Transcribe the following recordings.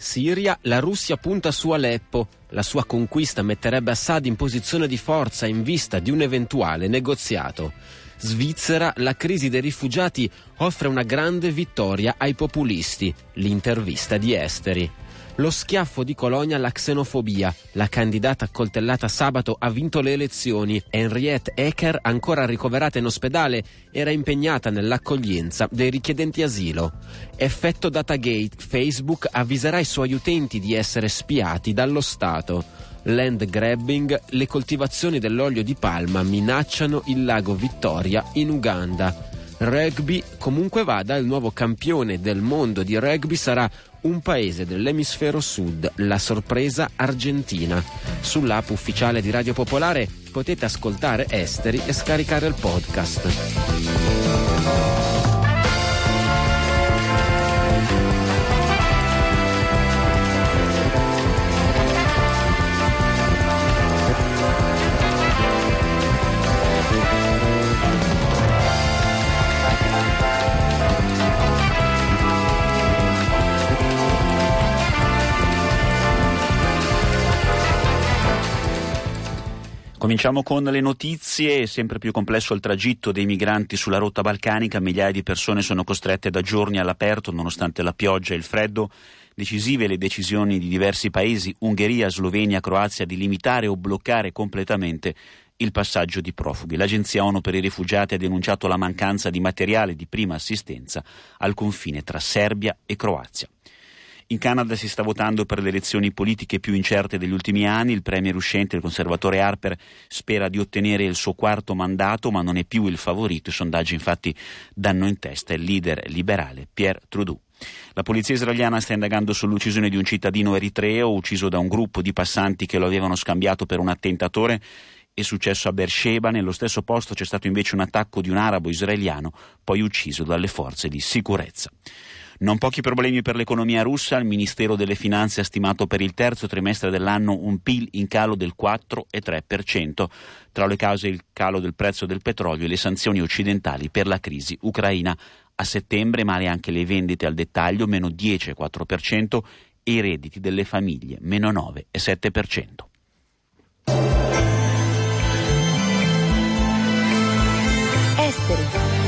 Siria, la Russia punta su Aleppo. La sua conquista metterebbe Assad in posizione di forza in vista di un eventuale negoziato. Svizzera, la crisi dei rifugiati offre una grande vittoria ai populisti. L'intervista di Esteri. Lo schiaffo di Colonia alla xenofobia. La candidata accoltellata sabato ha vinto le elezioni. Henriette Ecker, ancora ricoverata in ospedale, era impegnata nell'accoglienza dei richiedenti asilo. Effetto Datagate. Facebook avviserà i suoi utenti di essere spiati dallo Stato. Land grabbing, le coltivazioni dell'olio di palma minacciano il lago Vittoria in Uganda. Rugby, comunque vada, il nuovo campione del mondo di rugby sarà un paese dell'emisfero sud, la sorpresa Argentina. Sull'app ufficiale di Radio Popolare potete ascoltare Esteri e scaricare il podcast. Cominciamo con le notizie, è sempre più complesso il tragitto dei migranti sulla rotta balcanica, migliaia di persone sono costrette da giorni all'aperto nonostante la pioggia e il freddo. Decisive le decisioni di diversi paesi, Ungheria, Slovenia, Croazia, di limitare o bloccare completamente il passaggio di profughi. L'Agenzia ONU per i rifugiati ha denunciato la mancanza di materiale di prima assistenza al confine tra Serbia e Croazia. In Canada si sta votando per le elezioni politiche più incerte degli ultimi anni. Il premier uscente, il conservatore Harper, spera di ottenere il suo quarto mandato, ma non è più il favorito. I sondaggi infatti danno in testa il leader liberale Pierre Trudeau. La polizia israeliana sta indagando sull'uccisione di un cittadino eritreo ucciso da un gruppo di passanti che lo avevano scambiato per un attentatore. È successo a Beersheba, nello stesso posto c'è stato invece un attacco di un arabo israeliano, poi ucciso dalle forze di sicurezza. Non pochi problemi per l'economia russa, il Ministero delle Finanze ha stimato per il terzo trimestre dell'anno un PIL in calo del 4,3%, tra le cause il calo del prezzo del petrolio e le sanzioni occidentali per la crisi ucraina. A settembre male anche le vendite al dettaglio, meno 10,4% e i redditi delle famiglie, meno 9,7%. Esteri,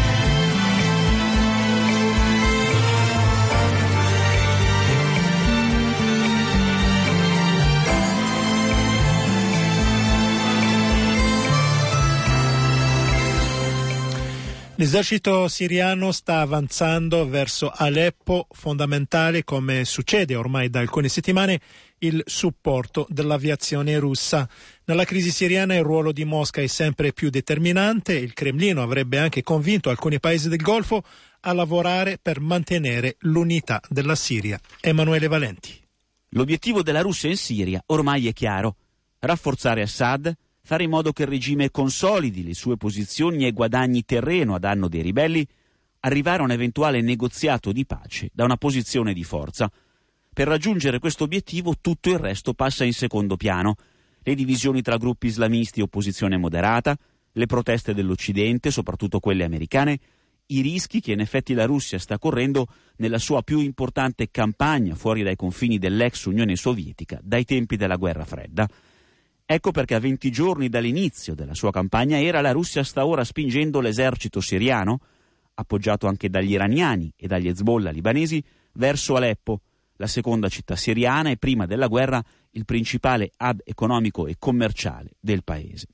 L'esercito siriano sta avanzando verso Aleppo, fondamentale come succede ormai da alcune settimane il supporto dell'aviazione russa. Nella crisi siriana il ruolo di Mosca è sempre più determinante. Il Cremlino avrebbe anche convinto alcuni paesi del Golfo a lavorare per mantenere l'unità della Siria. Emanuele Valenti. L'obiettivo della Russia in Siria ormai è chiaro: rafforzare Assad, fare in modo che il regime consolidi le sue posizioni e guadagni terreno a danno dei ribelli, arrivare a un eventuale negoziato di pace da una posizione di forza. Per raggiungere questo obiettivo tutto il resto passa in secondo piano. Le divisioni tra gruppi islamisti e opposizione moderata, le proteste dell'Occidente, soprattutto quelle americane, i rischi che in effetti la Russia sta correndo nella sua più importante campagna fuori dai confini dell'ex Unione Sovietica dai tempi della guerra fredda. Ecco perché a 20 giorni dall'inizio della sua campagna era la Russia sta ora spingendo l'esercito siriano, appoggiato anche dagli iraniani e dagli Hezbollah libanesi, verso Aleppo, la seconda città siriana e prima della guerra il principale hub economico e commerciale del paese.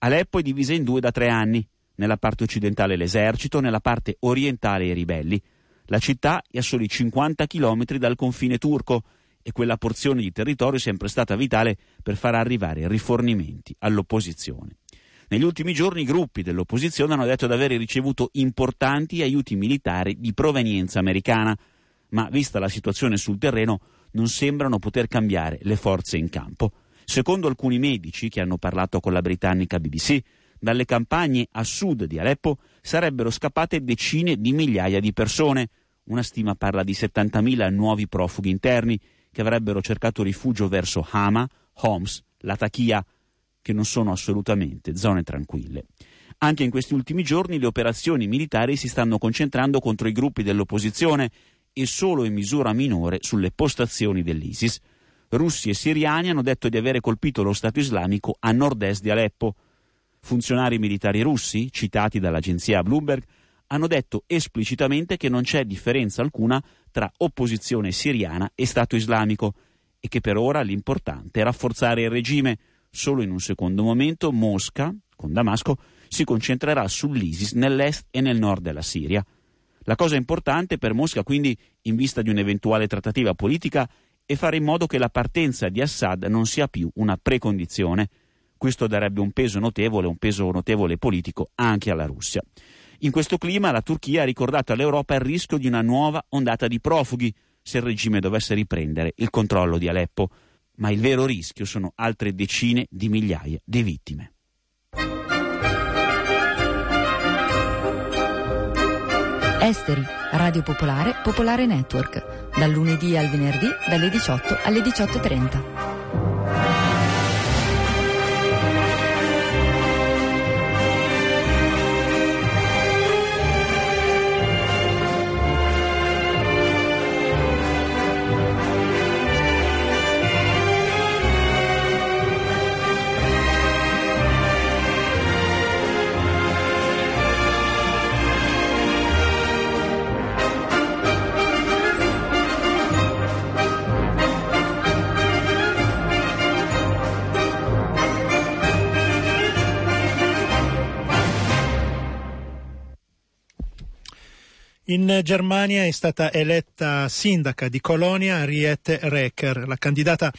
Aleppo è divisa in due da tre anni, nella parte occidentale l'esercito, nella parte orientale i ribelli. La città è a soli 50 km dal confine turco e quella porzione di territorio è sempre stata vitale per far arrivare rifornimenti all'opposizione. Negli ultimi giorni i gruppi dell'opposizione hanno detto di aver ricevuto importanti aiuti militari di provenienza americana, ma vista la situazione sul terreno non sembrano poter cambiare le forze in campo. Secondo alcuni medici che hanno parlato con la britannica BBC, dalle campagne a sud di Aleppo sarebbero scappate decine di migliaia di persone. Una stima parla di 70.000 nuovi profughi interni che avrebbero cercato rifugio verso Hama, Homs, Latakia, che non sono assolutamente zone tranquille. Anche in questi ultimi giorni le operazioni militari si stanno concentrando contro i gruppi dell'opposizione e solo in misura minore sulle postazioni dell'ISIS. Russi e siriani hanno detto di avere colpito lo Stato islamico a nord-est di Aleppo. Funzionari militari russi, citati dall'agenzia Bloomberg, hanno detto esplicitamente che non c'è differenza alcuna tra opposizione siriana e Stato islamico e che per ora l'importante è rafforzare il regime. Solo in un secondo momento Mosca, con Damasco, si concentrerà sull'ISIS nell'est e nel nord della Siria. La cosa importante per Mosca, quindi, in vista di un'eventuale trattativa politica, è fare in modo che la partenza di Assad non sia più una precondizione. Questo darebbe un peso notevole, un peso notevole politico anche alla Russia. In questo clima la Turchia ha ricordato all'Europa il rischio di una nuova ondata di profughi se il regime dovesse riprendere il controllo di Aleppo, ma il vero rischio sono altre decine di migliaia di vittime. Esteri, Radio Popolare, Popolare Network, dal lunedì al venerdì dalle 18 alle 18.30. In Germania è stata eletta sindaca di Colonia Riette Recker, la candidata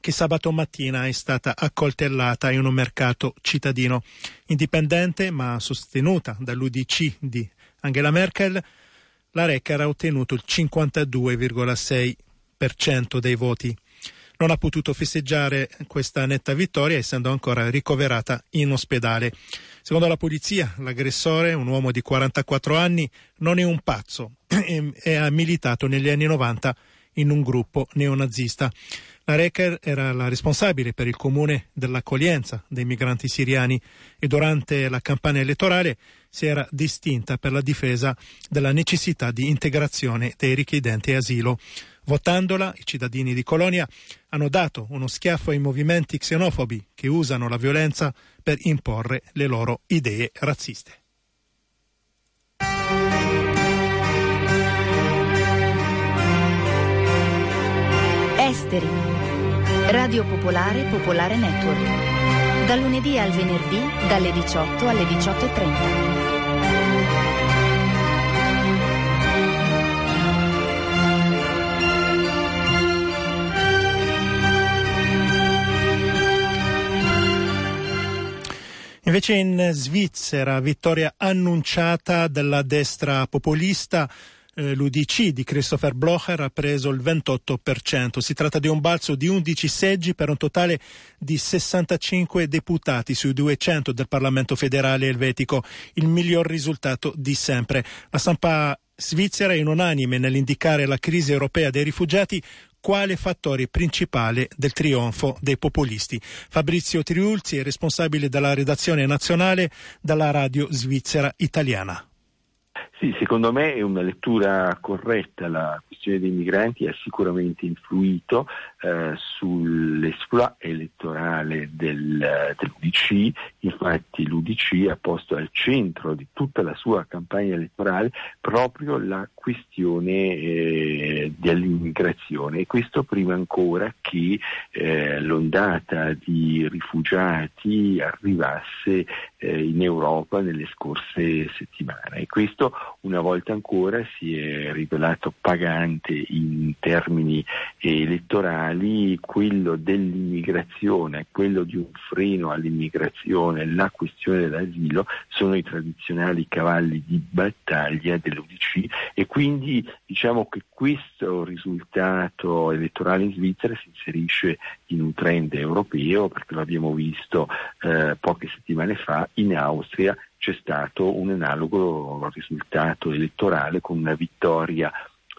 che sabato mattina è stata accoltellata in un mercato cittadino. Indipendente ma sostenuta dall'UDC di Angela Merkel, la Recker ha ottenuto il 52,6% dei voti. Non ha potuto festeggiare questa netta vittoria essendo ancora ricoverata in ospedale. Secondo la polizia, l'aggressore, un uomo di 44 anni, non è un pazzo e ha militato negli anni 90 in un gruppo neonazista. La Reker era la responsabile per il comune dell'accoglienza dei migranti siriani e durante la campagna elettorale si era distinta per la difesa della necessità di integrazione dei richiedenti asilo. Votandola, i cittadini di Colonia hanno dato uno schiaffo ai movimenti xenofobi che usano la violenza per imporre le loro idee razziste. Esteri. Radio Popolare Popolare Network. Dal lunedì al venerdì dalle 18 alle 18.30. Invece in Svizzera, vittoria annunciata dalla destra populista. Eh, L'UDC di Christopher Blocher ha preso il 28%. Si tratta di un balzo di 11 seggi per un totale di 65 deputati sui 200 del Parlamento federale elvetico, il miglior risultato di sempre. La stampa svizzera è unanime nell'indicare la crisi europea dei rifugiati quale fattore principale del trionfo dei populisti. Fabrizio Triulzi è responsabile della redazione nazionale della radio svizzera italiana. Sì, secondo me è una lettura corretta, la questione dei migranti ha sicuramente influito eh, sull'esploit elettorale del, dell'UDC, infatti l'UDC ha posto al centro di tutta la sua campagna elettorale proprio la questione eh, dell'immigrazione. E questo prima ancora che eh, l'ondata di rifugiati arrivasse eh, in Europa nelle scorse settimane. E questo una volta ancora si è rivelato pagante in termini elettorali quali quello dell'immigrazione, quello di un freno all'immigrazione, la questione dell'asilo sono i tradizionali cavalli di battaglia dell'UDC e quindi diciamo che questo risultato elettorale in Svizzera si inserisce in un trend europeo perché lo abbiamo visto eh, poche settimane fa in Austria c'è stato un analogo risultato elettorale con una vittoria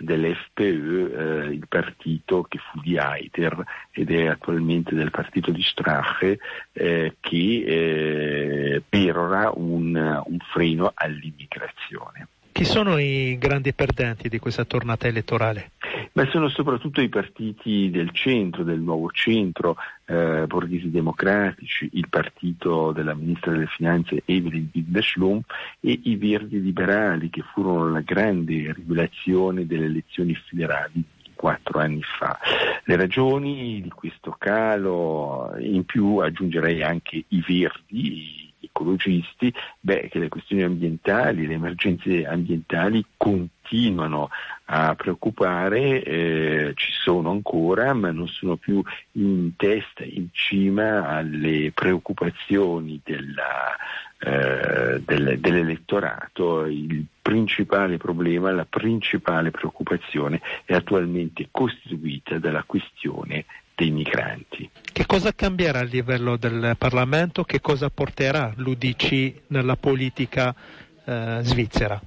dell'FPÖ, eh, il partito che fu di Eiter ed è attualmente del partito di Strache, eh, che eh, perora un, un freno all'immigrazione. Chi sono i grandi perdenti di questa tornata elettorale? Ma sono soprattutto i partiti del centro, del nuovo centro, eh, borghesi democratici, il partito della ministra delle finanze Evelyn Wittgenstein e i verdi liberali che furono la grande rivelazione delle elezioni federali quattro anni fa. Le ragioni di questo calo, in più aggiungerei anche i verdi, ecologisti, beh, che le questioni ambientali, le emergenze ambientali continuano a preoccupare, eh, ci sono ancora, ma non sono più in testa, in cima alle preoccupazioni della, eh, del, dell'elettorato. Il principale problema, la principale preoccupazione è attualmente costituita dalla questione dei migranti. Che cosa cambierà a livello del Parlamento? Che cosa porterà l'UDC nella politica eh, svizzera?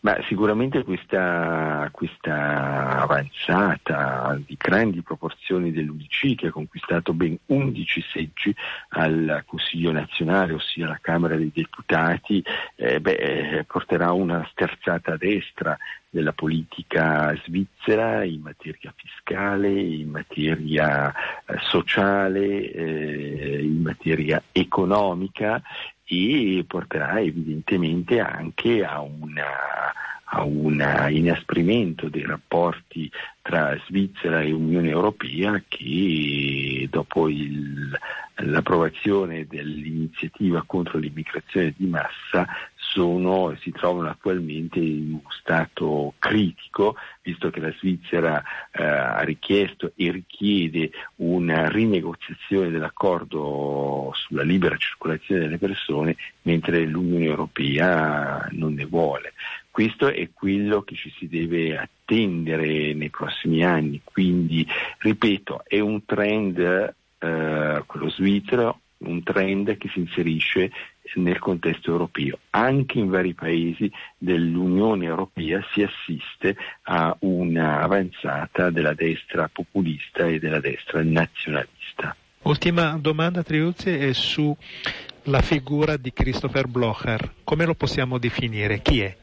Ma sicuramente questa, questa, avanzata di grandi proporzioni dell'UDC che ha conquistato ben 11 seggi al Consiglio nazionale, ossia alla Camera dei Deputati, eh, beh, porterà una sterzata a destra della politica svizzera in materia fiscale, in materia eh, sociale, eh, in materia economica e porterà evidentemente anche a, una, a un inasprimento dei rapporti tra Svizzera e Unione Europea che dopo il, l'approvazione dell'iniziativa contro l'immigrazione di massa sono, si trovano attualmente in uno stato critico, visto che la Svizzera eh, ha richiesto e richiede una rinegoziazione dell'accordo sulla libera circolazione delle persone, mentre l'Unione Europea non ne vuole. Questo è quello che ci si deve attendere nei prossimi anni, quindi ripeto, è un trend, eh, quello svizzero, un trend che si inserisce nel contesto europeo. Anche in vari paesi dell'Unione Europea si assiste a un'avanzata della destra populista e della destra nazionalista. Ultima domanda Triuzzi è sulla figura di Christopher Blocher. Come lo possiamo definire? Chi è?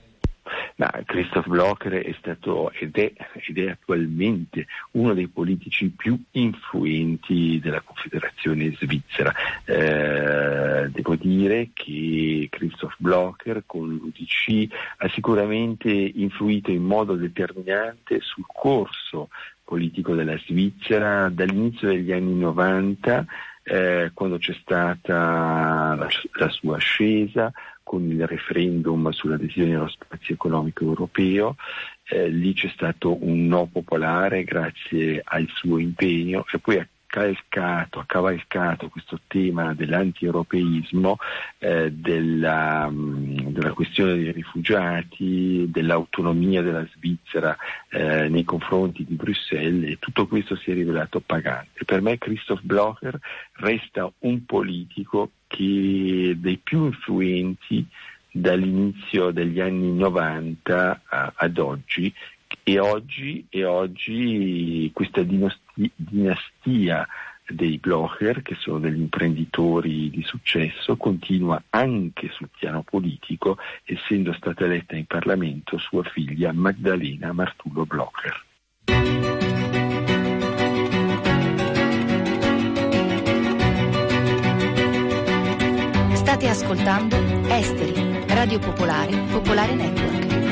Ma Christoph Blocher è stato ed è, ed è, attualmente uno dei politici più influenti della Confederazione svizzera. Eh, devo dire che Christoph Blocher con l'UDC ha sicuramente influito in modo determinante sul corso politico della Svizzera dall'inizio degli anni 90 eh, quando c'è stata la, la sua ascesa con il referendum sull'adesione allo spazio economico europeo, eh, lì c'è stato un no popolare grazie al suo impegno e poi ha calcato, ha cavalcato questo tema dell'anti-europeismo, eh, della, mm, della, questione dei rifugiati, dell'autonomia della Svizzera eh, nei confronti di Bruxelles e tutto questo si è rivelato pagante. Per me Christoph Blocher resta un politico che dei più influenti dall'inizio degli anni 90 a, ad oggi e oggi, e oggi questa dinastia, dinastia dei Blocher, che sono degli imprenditori di successo, continua anche sul piano politico, essendo stata eletta in Parlamento sua figlia Magdalena Martullo Blocher. State ascoltando Esteri, Radio Popolare, Popolare Network.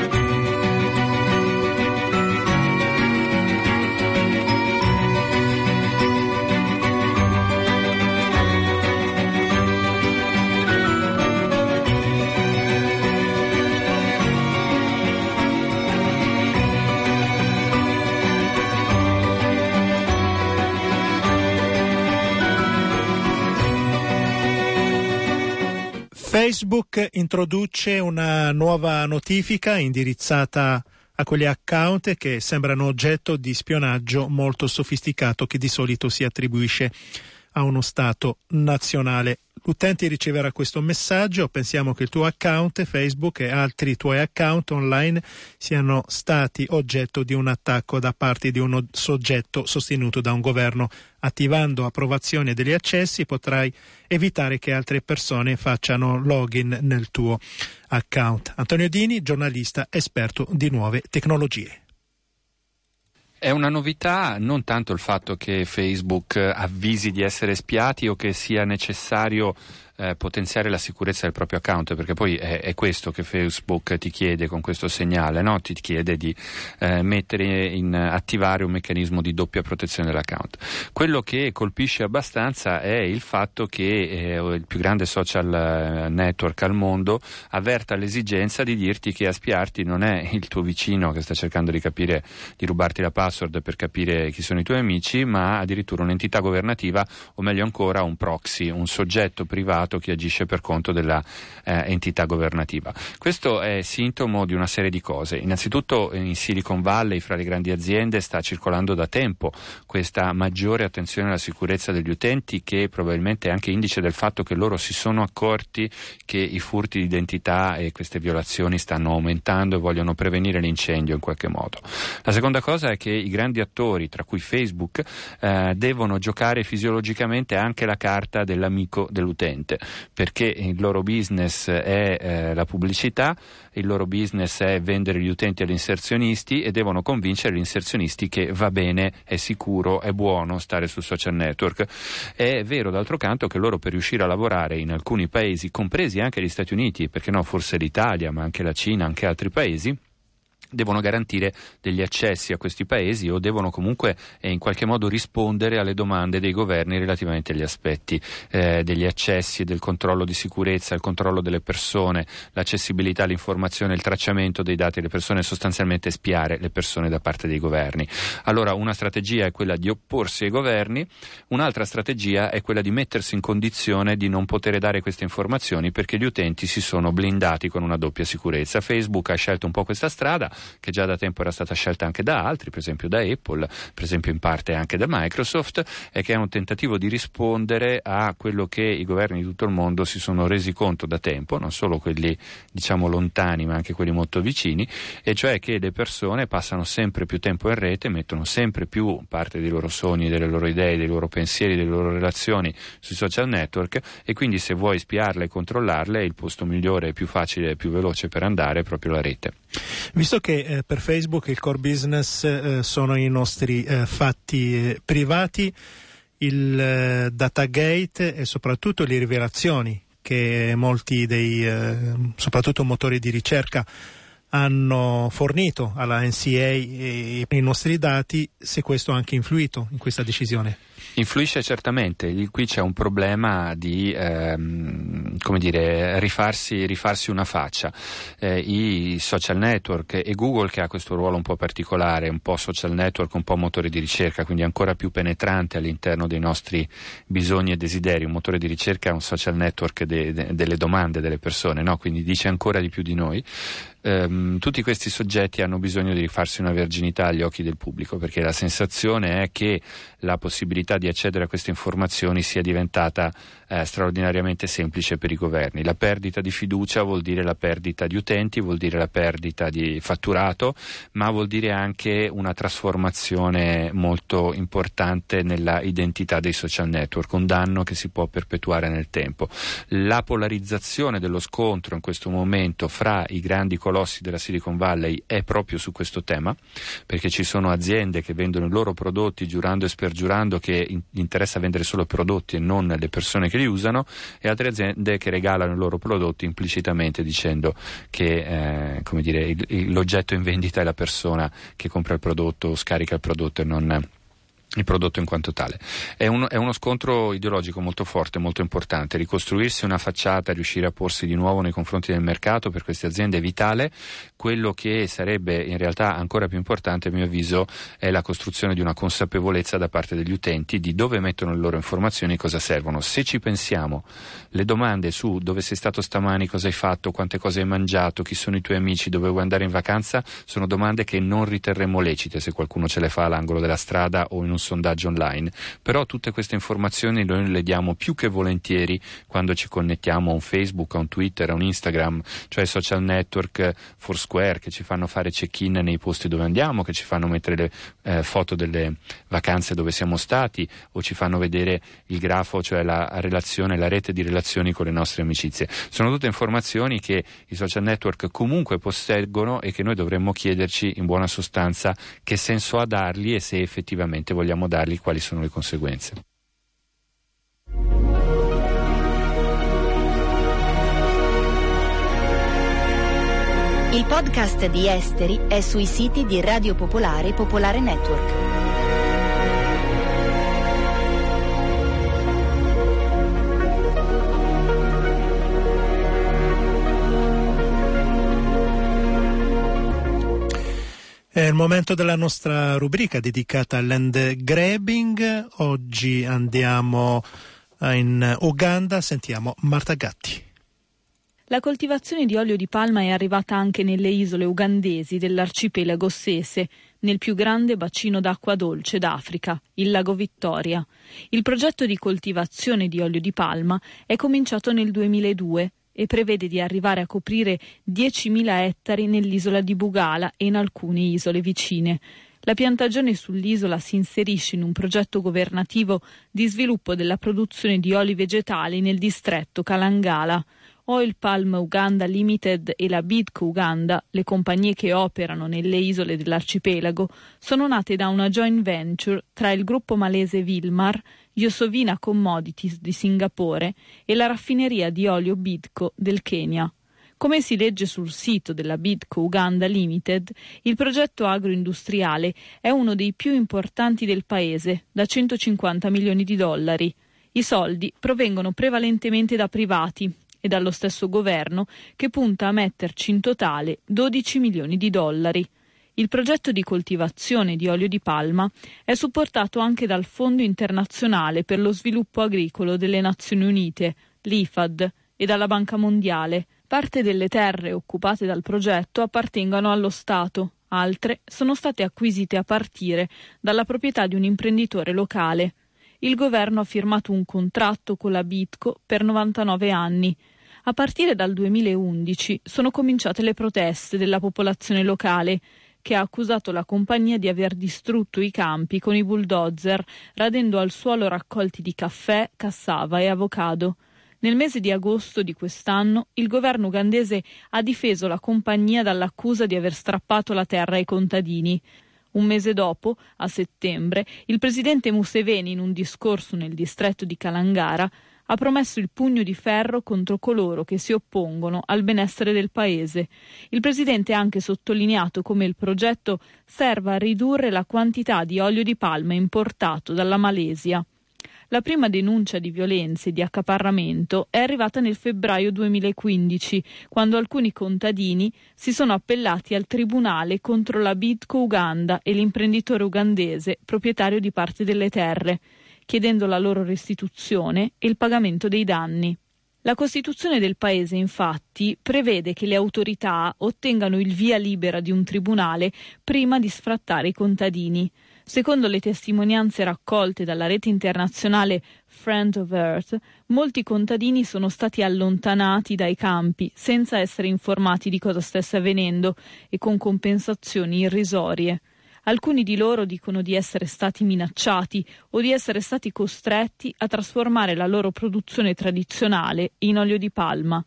Facebook introduce una nuova notifica indirizzata a quegli account che sembrano oggetto di spionaggio molto sofisticato che di solito si attribuisce a uno Stato nazionale. L'utente riceverà questo messaggio, pensiamo che il tuo account Facebook e altri tuoi account online siano stati oggetto di un attacco da parte di uno soggetto sostenuto da un governo. Attivando approvazione degli accessi potrai evitare che altre persone facciano login nel tuo account. Antonio Dini, giornalista esperto di nuove tecnologie. È una novità non tanto il fatto che Facebook avvisi di essere spiati o che sia necessario eh, potenziare la sicurezza del proprio account, perché poi è, è, questo che Facebook ti chiede con questo segnale, no? ti chiede di eh, in attivare un meccanismo di doppia protezione dell'account. Quello che colpisce abbastanza è il fatto che eh, il più grande social eh, network al mondo avverta l'esigenza di dirti che a spiarti non è il tuo vicino che sta cercando di capire, di rubarti la password per capire chi sono i tuoi amici, ma addirittura un'entità governativa o meglio ancora un proxy, un soggetto privato Stato chi agisce per conto dell'entità eh, governativa. Questo è sintomo di una serie di cose. Innanzitutto in Silicon Valley, fra le grandi aziende, sta circolando da tempo questa maggiore attenzione alla sicurezza degli utenti che probabilmente è anche indice del fatto che loro si sono accorti che i furti di identità e queste violazioni stanno aumentando e vogliono prevenire l'incendio in qualche modo. La seconda cosa è che i grandi attori, tra cui Facebook, eh, devono giocare fisiologicamente anche la carta dell'amico dell'utente perché il loro business è eh, la pubblicità, il loro business è vendere gli utenti agli inserzionisti e devono convincere gli inserzionisti che va bene, è sicuro, è buono stare su social network. È vero d'altro canto che loro per riuscire a lavorare in alcuni paesi, compresi anche gli Stati Uniti, perché no, forse l'Italia, ma anche la Cina, anche altri paesi, devono garantire degli accessi a questi paesi o devono comunque eh, in qualche modo rispondere alle domande dei governi relativamente agli aspetti eh, degli accessi e del controllo di sicurezza, il controllo delle persone, l'accessibilità all'informazione, il tracciamento dei dati delle persone, sostanzialmente spiare le persone da parte dei governi. Allora una strategia è quella di opporsi ai governi, un'altra strategia è quella di mettersi in condizione di non poter dare queste informazioni perché gli utenti si sono blindati con una doppia sicurezza. Facebook ha scelto un po' questa strada, che già da tempo era stata scelta anche da altri, per esempio da Apple, per esempio in parte anche da Microsoft, e che è un tentativo di rispondere a quello che i governi di tutto il mondo si sono resi conto da tempo, non solo quelli diciamo lontani ma anche quelli molto vicini, e cioè che le persone passano sempre più tempo in rete, mettono sempre più parte dei loro sogni, delle loro idee, dei loro pensieri, delle loro relazioni sui social network e quindi se vuoi spiarle e controllarle il posto migliore, più facile e più veloce per andare è proprio la rete. Visto che eh, per Facebook il core business eh, sono i nostri eh, fatti eh, privati, il eh, datagate e soprattutto le rivelazioni che molti dei, eh, soprattutto motori di ricerca, hanno fornito alla NCA i nostri dati, se questo ha anche influito in questa decisione. Influisce certamente, qui c'è un problema di ehm, dire, rifarsi, rifarsi una faccia. Eh, I social network e Google che ha questo ruolo un po' particolare, un po' social network, un po' motore di ricerca, quindi ancora più penetrante all'interno dei nostri bisogni e desideri. Un motore di ricerca è un social network de, de, delle domande delle persone, no? quindi dice ancora di più di noi ehm, tutti questi soggetti hanno bisogno di rifarsi una verginità agli occhi del pubblico, perché la sensazione è che la possibilità di accedere a queste informazioni sia diventata eh, straordinariamente semplice per i governi. La perdita di fiducia vuol dire la perdita di utenti, vuol dire la perdita di fatturato, ma vuol dire anche una trasformazione molto importante nella identità dei social network, un danno che si può perpetuare nel tempo. La polarizzazione dello scontro in questo momento fra i grandi colossi della Silicon Valley è proprio su questo tema, perché ci sono aziende che vendono i loro prodotti giurando e spergiurando che interessa vendere solo prodotti e non le persone che che li usano e altre aziende che regalano i loro prodotti implicitamente dicendo che eh, dire, il, l'oggetto in vendita è la persona che compra il prodotto o scarica il prodotto e non il prodotto in quanto tale. È, un, è, uno scontro ideologico molto forte, molto importante. Ricostruirsi una facciata, riuscire a porsi di nuovo nei confronti del mercato per queste aziende è vitale. Quello che sarebbe in realtà ancora più importante, a mio avviso, è la costruzione di una consapevolezza da parte degli utenti di dove mettono le loro informazioni e cosa servono. Se ci pensiamo, le domande su dove sei stato stamani, cosa hai fatto, quante cose hai mangiato, chi sono i tuoi amici, dove vuoi andare in vacanza, sono domande che non riterremmo lecite se qualcuno ce le fa all'angolo della strada o in un sondaggio online, però tutte queste informazioni noi le diamo più che volentieri quando ci connettiamo a un Facebook, a un Twitter, a un Instagram, cioè social network Foursquare che ci fanno fare check-in nei posti dove andiamo, che ci fanno mettere le eh, foto delle vacanze dove siamo stati o ci fanno vedere il grafo, cioè la relazione, la rete di relazioni con le nostre amicizie. Sono tutte informazioni che i social network comunque posseggono e che noi dovremmo chiederci in buona sostanza che senso ha darli e se effettivamente vogliamo vogliamo dargli quali sono le conseguenze. Il podcast di Esteri è sui siti di Radio Popolare e Popolare Network. È il momento della nostra rubrica dedicata al land grabbing. Oggi andiamo in Uganda, sentiamo Marta Gatti. La coltivazione di olio di palma è arrivata anche nelle isole ugandesi dell'arcipelago Sese, nel più grande bacino d'acqua dolce d'Africa, il lago Vittoria. Il progetto di coltivazione di olio di palma è cominciato nel 2002 e prevede di arrivare a coprire 10.000 ettari nell'isola di Bugala e in alcune isole vicine. La piantagione sull'isola si inserisce in un progetto governativo di sviluppo della produzione di oli vegetali nel distretto Kalangala. Oil Palm Uganda Limited e la Bidco Uganda, le compagnie che operano nelle isole dell'arcipelago, sono nate da una joint venture tra il gruppo malese Vilmar, Yosovina Commodities di Singapore e la raffineria di olio Bidco del Kenya. Come si legge sul sito della Bidco Uganda Limited, il progetto agroindustriale è uno dei più importanti del paese, da 150 milioni di dollari. I soldi provengono prevalentemente da privati, e dallo stesso governo che punta a metterci in totale 12 milioni di dollari. Il progetto di coltivazione di olio di palma è supportato anche dal Fondo internazionale per lo sviluppo agricolo delle Nazioni Unite, l'IFAD, e dalla Banca Mondiale. Parte delle terre occupate dal progetto appartengono allo Stato, altre sono state acquisite a partire dalla proprietà di un imprenditore locale. Il governo ha firmato un contratto con la Bitco per 99 anni a partire dal 2011 sono cominciate le proteste della popolazione locale che ha accusato la compagnia di aver distrutto i campi con i bulldozer, radendo al suolo raccolti di caffè, cassava e avocado. Nel mese di agosto di quest'anno il governo ugandese ha difeso la compagnia dall'accusa di aver strappato la terra ai contadini. Un mese dopo, a settembre, il presidente Museveni, in un discorso nel distretto di Kalangara, ha promesso il pugno di ferro contro coloro che si oppongono al benessere del paese. Il presidente ha anche sottolineato come il progetto serva a ridurre la quantità di olio di palma importato dalla Malesia. La prima denuncia di violenze e di accaparramento è arrivata nel febbraio 2015, quando alcuni contadini si sono appellati al tribunale contro la Bidco Uganda e l'imprenditore ugandese proprietario di parte delle terre chiedendo la loro restituzione e il pagamento dei danni. La Costituzione del Paese, infatti, prevede che le autorità ottengano il via libera di un tribunale prima di sfrattare i contadini. Secondo le testimonianze raccolte dalla rete internazionale Friend of Earth, molti contadini sono stati allontanati dai campi senza essere informati di cosa stesse avvenendo e con compensazioni irrisorie. Alcuni di loro dicono di essere stati minacciati o di essere stati costretti a trasformare la loro produzione tradizionale in olio di palma.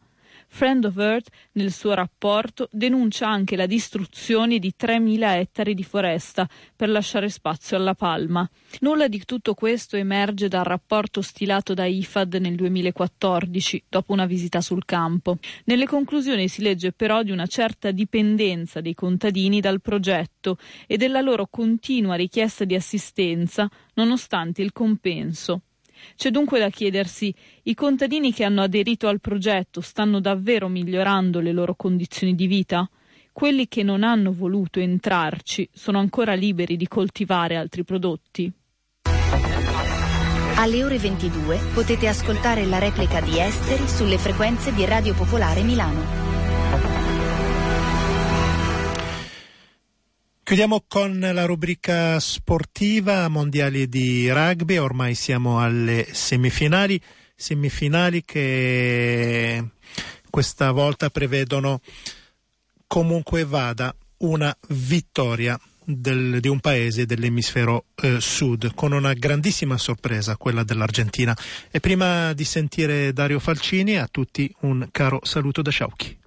Friend of Earth, nel suo rapporto, denuncia anche la distruzione di 3.000 ettari di foresta per lasciare spazio alla palma. Nulla di tutto questo emerge dal rapporto stilato da IFAD nel 2014, dopo una visita sul campo. Nelle conclusioni si legge però di una certa dipendenza dei contadini dal progetto e della loro continua richiesta di assistenza nonostante il compenso. C'è dunque da chiedersi i contadini che hanno aderito al progetto stanno davvero migliorando le loro condizioni di vita? Quelli che non hanno voluto entrarci sono ancora liberi di coltivare altri prodotti? Alle ore 22 potete ascoltare la replica di Esteri sulle frequenze di Radio Popolare Milano. Chiudiamo con la rubrica sportiva mondiali di rugby, ormai siamo alle semifinali, semifinali che questa volta prevedono comunque vada una vittoria del, di un paese dell'emisfero eh, sud, con una grandissima sorpresa, quella dell'Argentina. E prima di sentire Dario Falcini, a tutti un caro saluto da Sciauchi.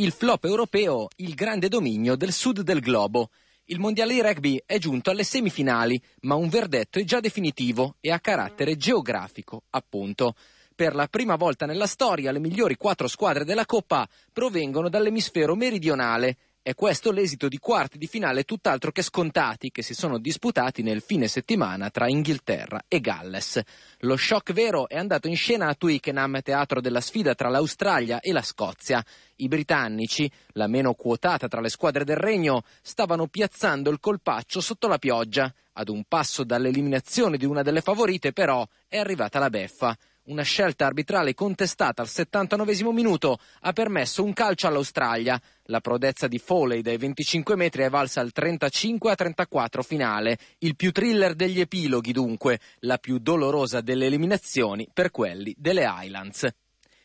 Il flop europeo, il grande dominio del sud del globo. Il mondiale di rugby è giunto alle semifinali, ma un verdetto è già definitivo e ha carattere geografico, appunto. Per la prima volta nella storia le migliori quattro squadre della Coppa provengono dall'emisfero meridionale è questo l'esito di quarti di finale tutt'altro che scontati che si sono disputati nel fine settimana tra Inghilterra e Galles. Lo shock vero è andato in scena a Twickenham, teatro della sfida tra l'Australia e la Scozia. I britannici, la meno quotata tra le squadre del regno, stavano piazzando il colpaccio sotto la pioggia. Ad un passo dall'eliminazione di una delle favorite, però, è arrivata la beffa. Una scelta arbitrale contestata al 79 minuto ha permesso un calcio all'Australia. La prodezza di Foley dai 25 metri è valsa al 35 a 34 finale. Il più thriller degli epiloghi dunque, la più dolorosa delle eliminazioni per quelli delle Highlands.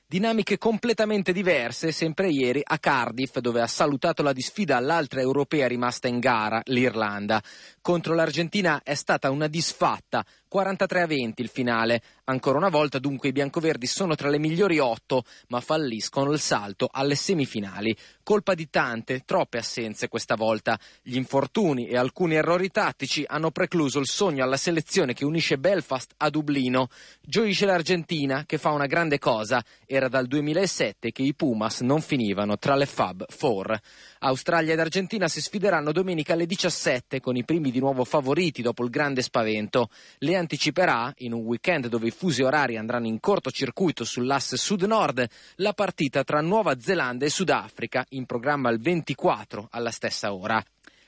Dinamiche completamente diverse sempre ieri a Cardiff, dove ha salutato la disfida all'altra europea rimasta in gara, l'Irlanda. Contro l'Argentina è stata una disfatta, 43 a 20 il finale. Ancora una volta dunque i biancoverdi sono tra le migliori otto, ma falliscono il salto alle semifinali. Colpa di tante, troppe assenze questa volta. Gli infortuni e alcuni errori tattici hanno precluso il sogno alla selezione che unisce Belfast a Dublino. Gioisce l'Argentina che fa una grande cosa. Era dal 2007 che i Pumas non finivano tra le Fab Four. Australia ed Argentina si sfideranno domenica alle 17 con i primi di nuovo favoriti dopo il grande spavento. Le anticiperà, in un weekend dove i fusi orari andranno in cortocircuito sull'asse sud-nord, la partita tra Nuova Zelanda e Sudafrica, in programma il 24 alla stessa ora.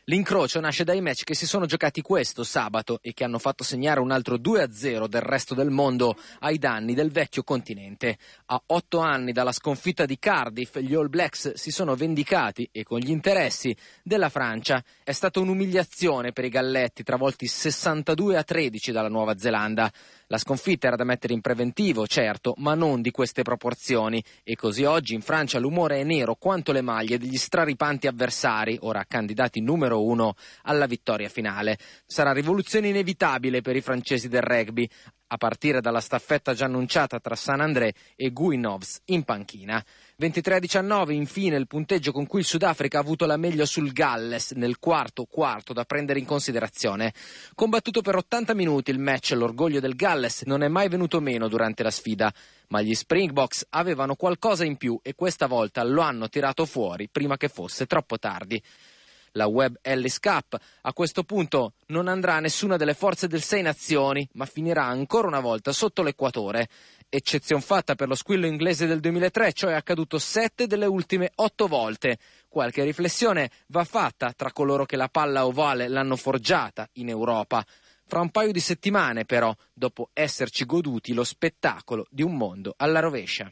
L'incrocio nasce dai match che si sono giocati questo sabato e che hanno fatto segnare un altro 2-0 del resto del mondo ai danni del vecchio continente. A otto anni dalla sconfitta di Cardiff, gli All Blacks si sono vendicati e con gli interessi della Francia. È stata un'umiliazione per i Galletti, travolti 62 a 13 dalla Nuova Zelanda. La sconfitta era da mettere in preventivo, certo, ma non di queste proporzioni. E così oggi in Francia l'umore è nero quanto le maglie degli straripanti avversari, ora candidati numero uno alla vittoria finale. Sarà rivoluzione inevitabile per i francesi del rugby a partire dalla staffetta già annunciata tra San André e Guinovs in panchina. 23-19 infine il punteggio con cui il Sudafrica ha avuto la meglio sul Galles nel quarto quarto da prendere in considerazione. Combattuto per 80 minuti il match, l'orgoglio del Galles non è mai venuto meno durante la sfida, ma gli Springboks avevano qualcosa in più e questa volta lo hanno tirato fuori prima che fosse troppo tardi la Web Ellis Cup. A questo punto non andrà nessuna delle forze del Sei Nazioni, ma finirà ancora una volta sotto l'equatore. Eccezione fatta per lo squillo inglese del 2003, ciò è accaduto sette delle ultime otto volte. Qualche riflessione va fatta tra coloro che la palla ovale l'hanno forgiata in Europa. Fra un paio di settimane, però, dopo esserci goduti lo spettacolo di un mondo alla rovescia.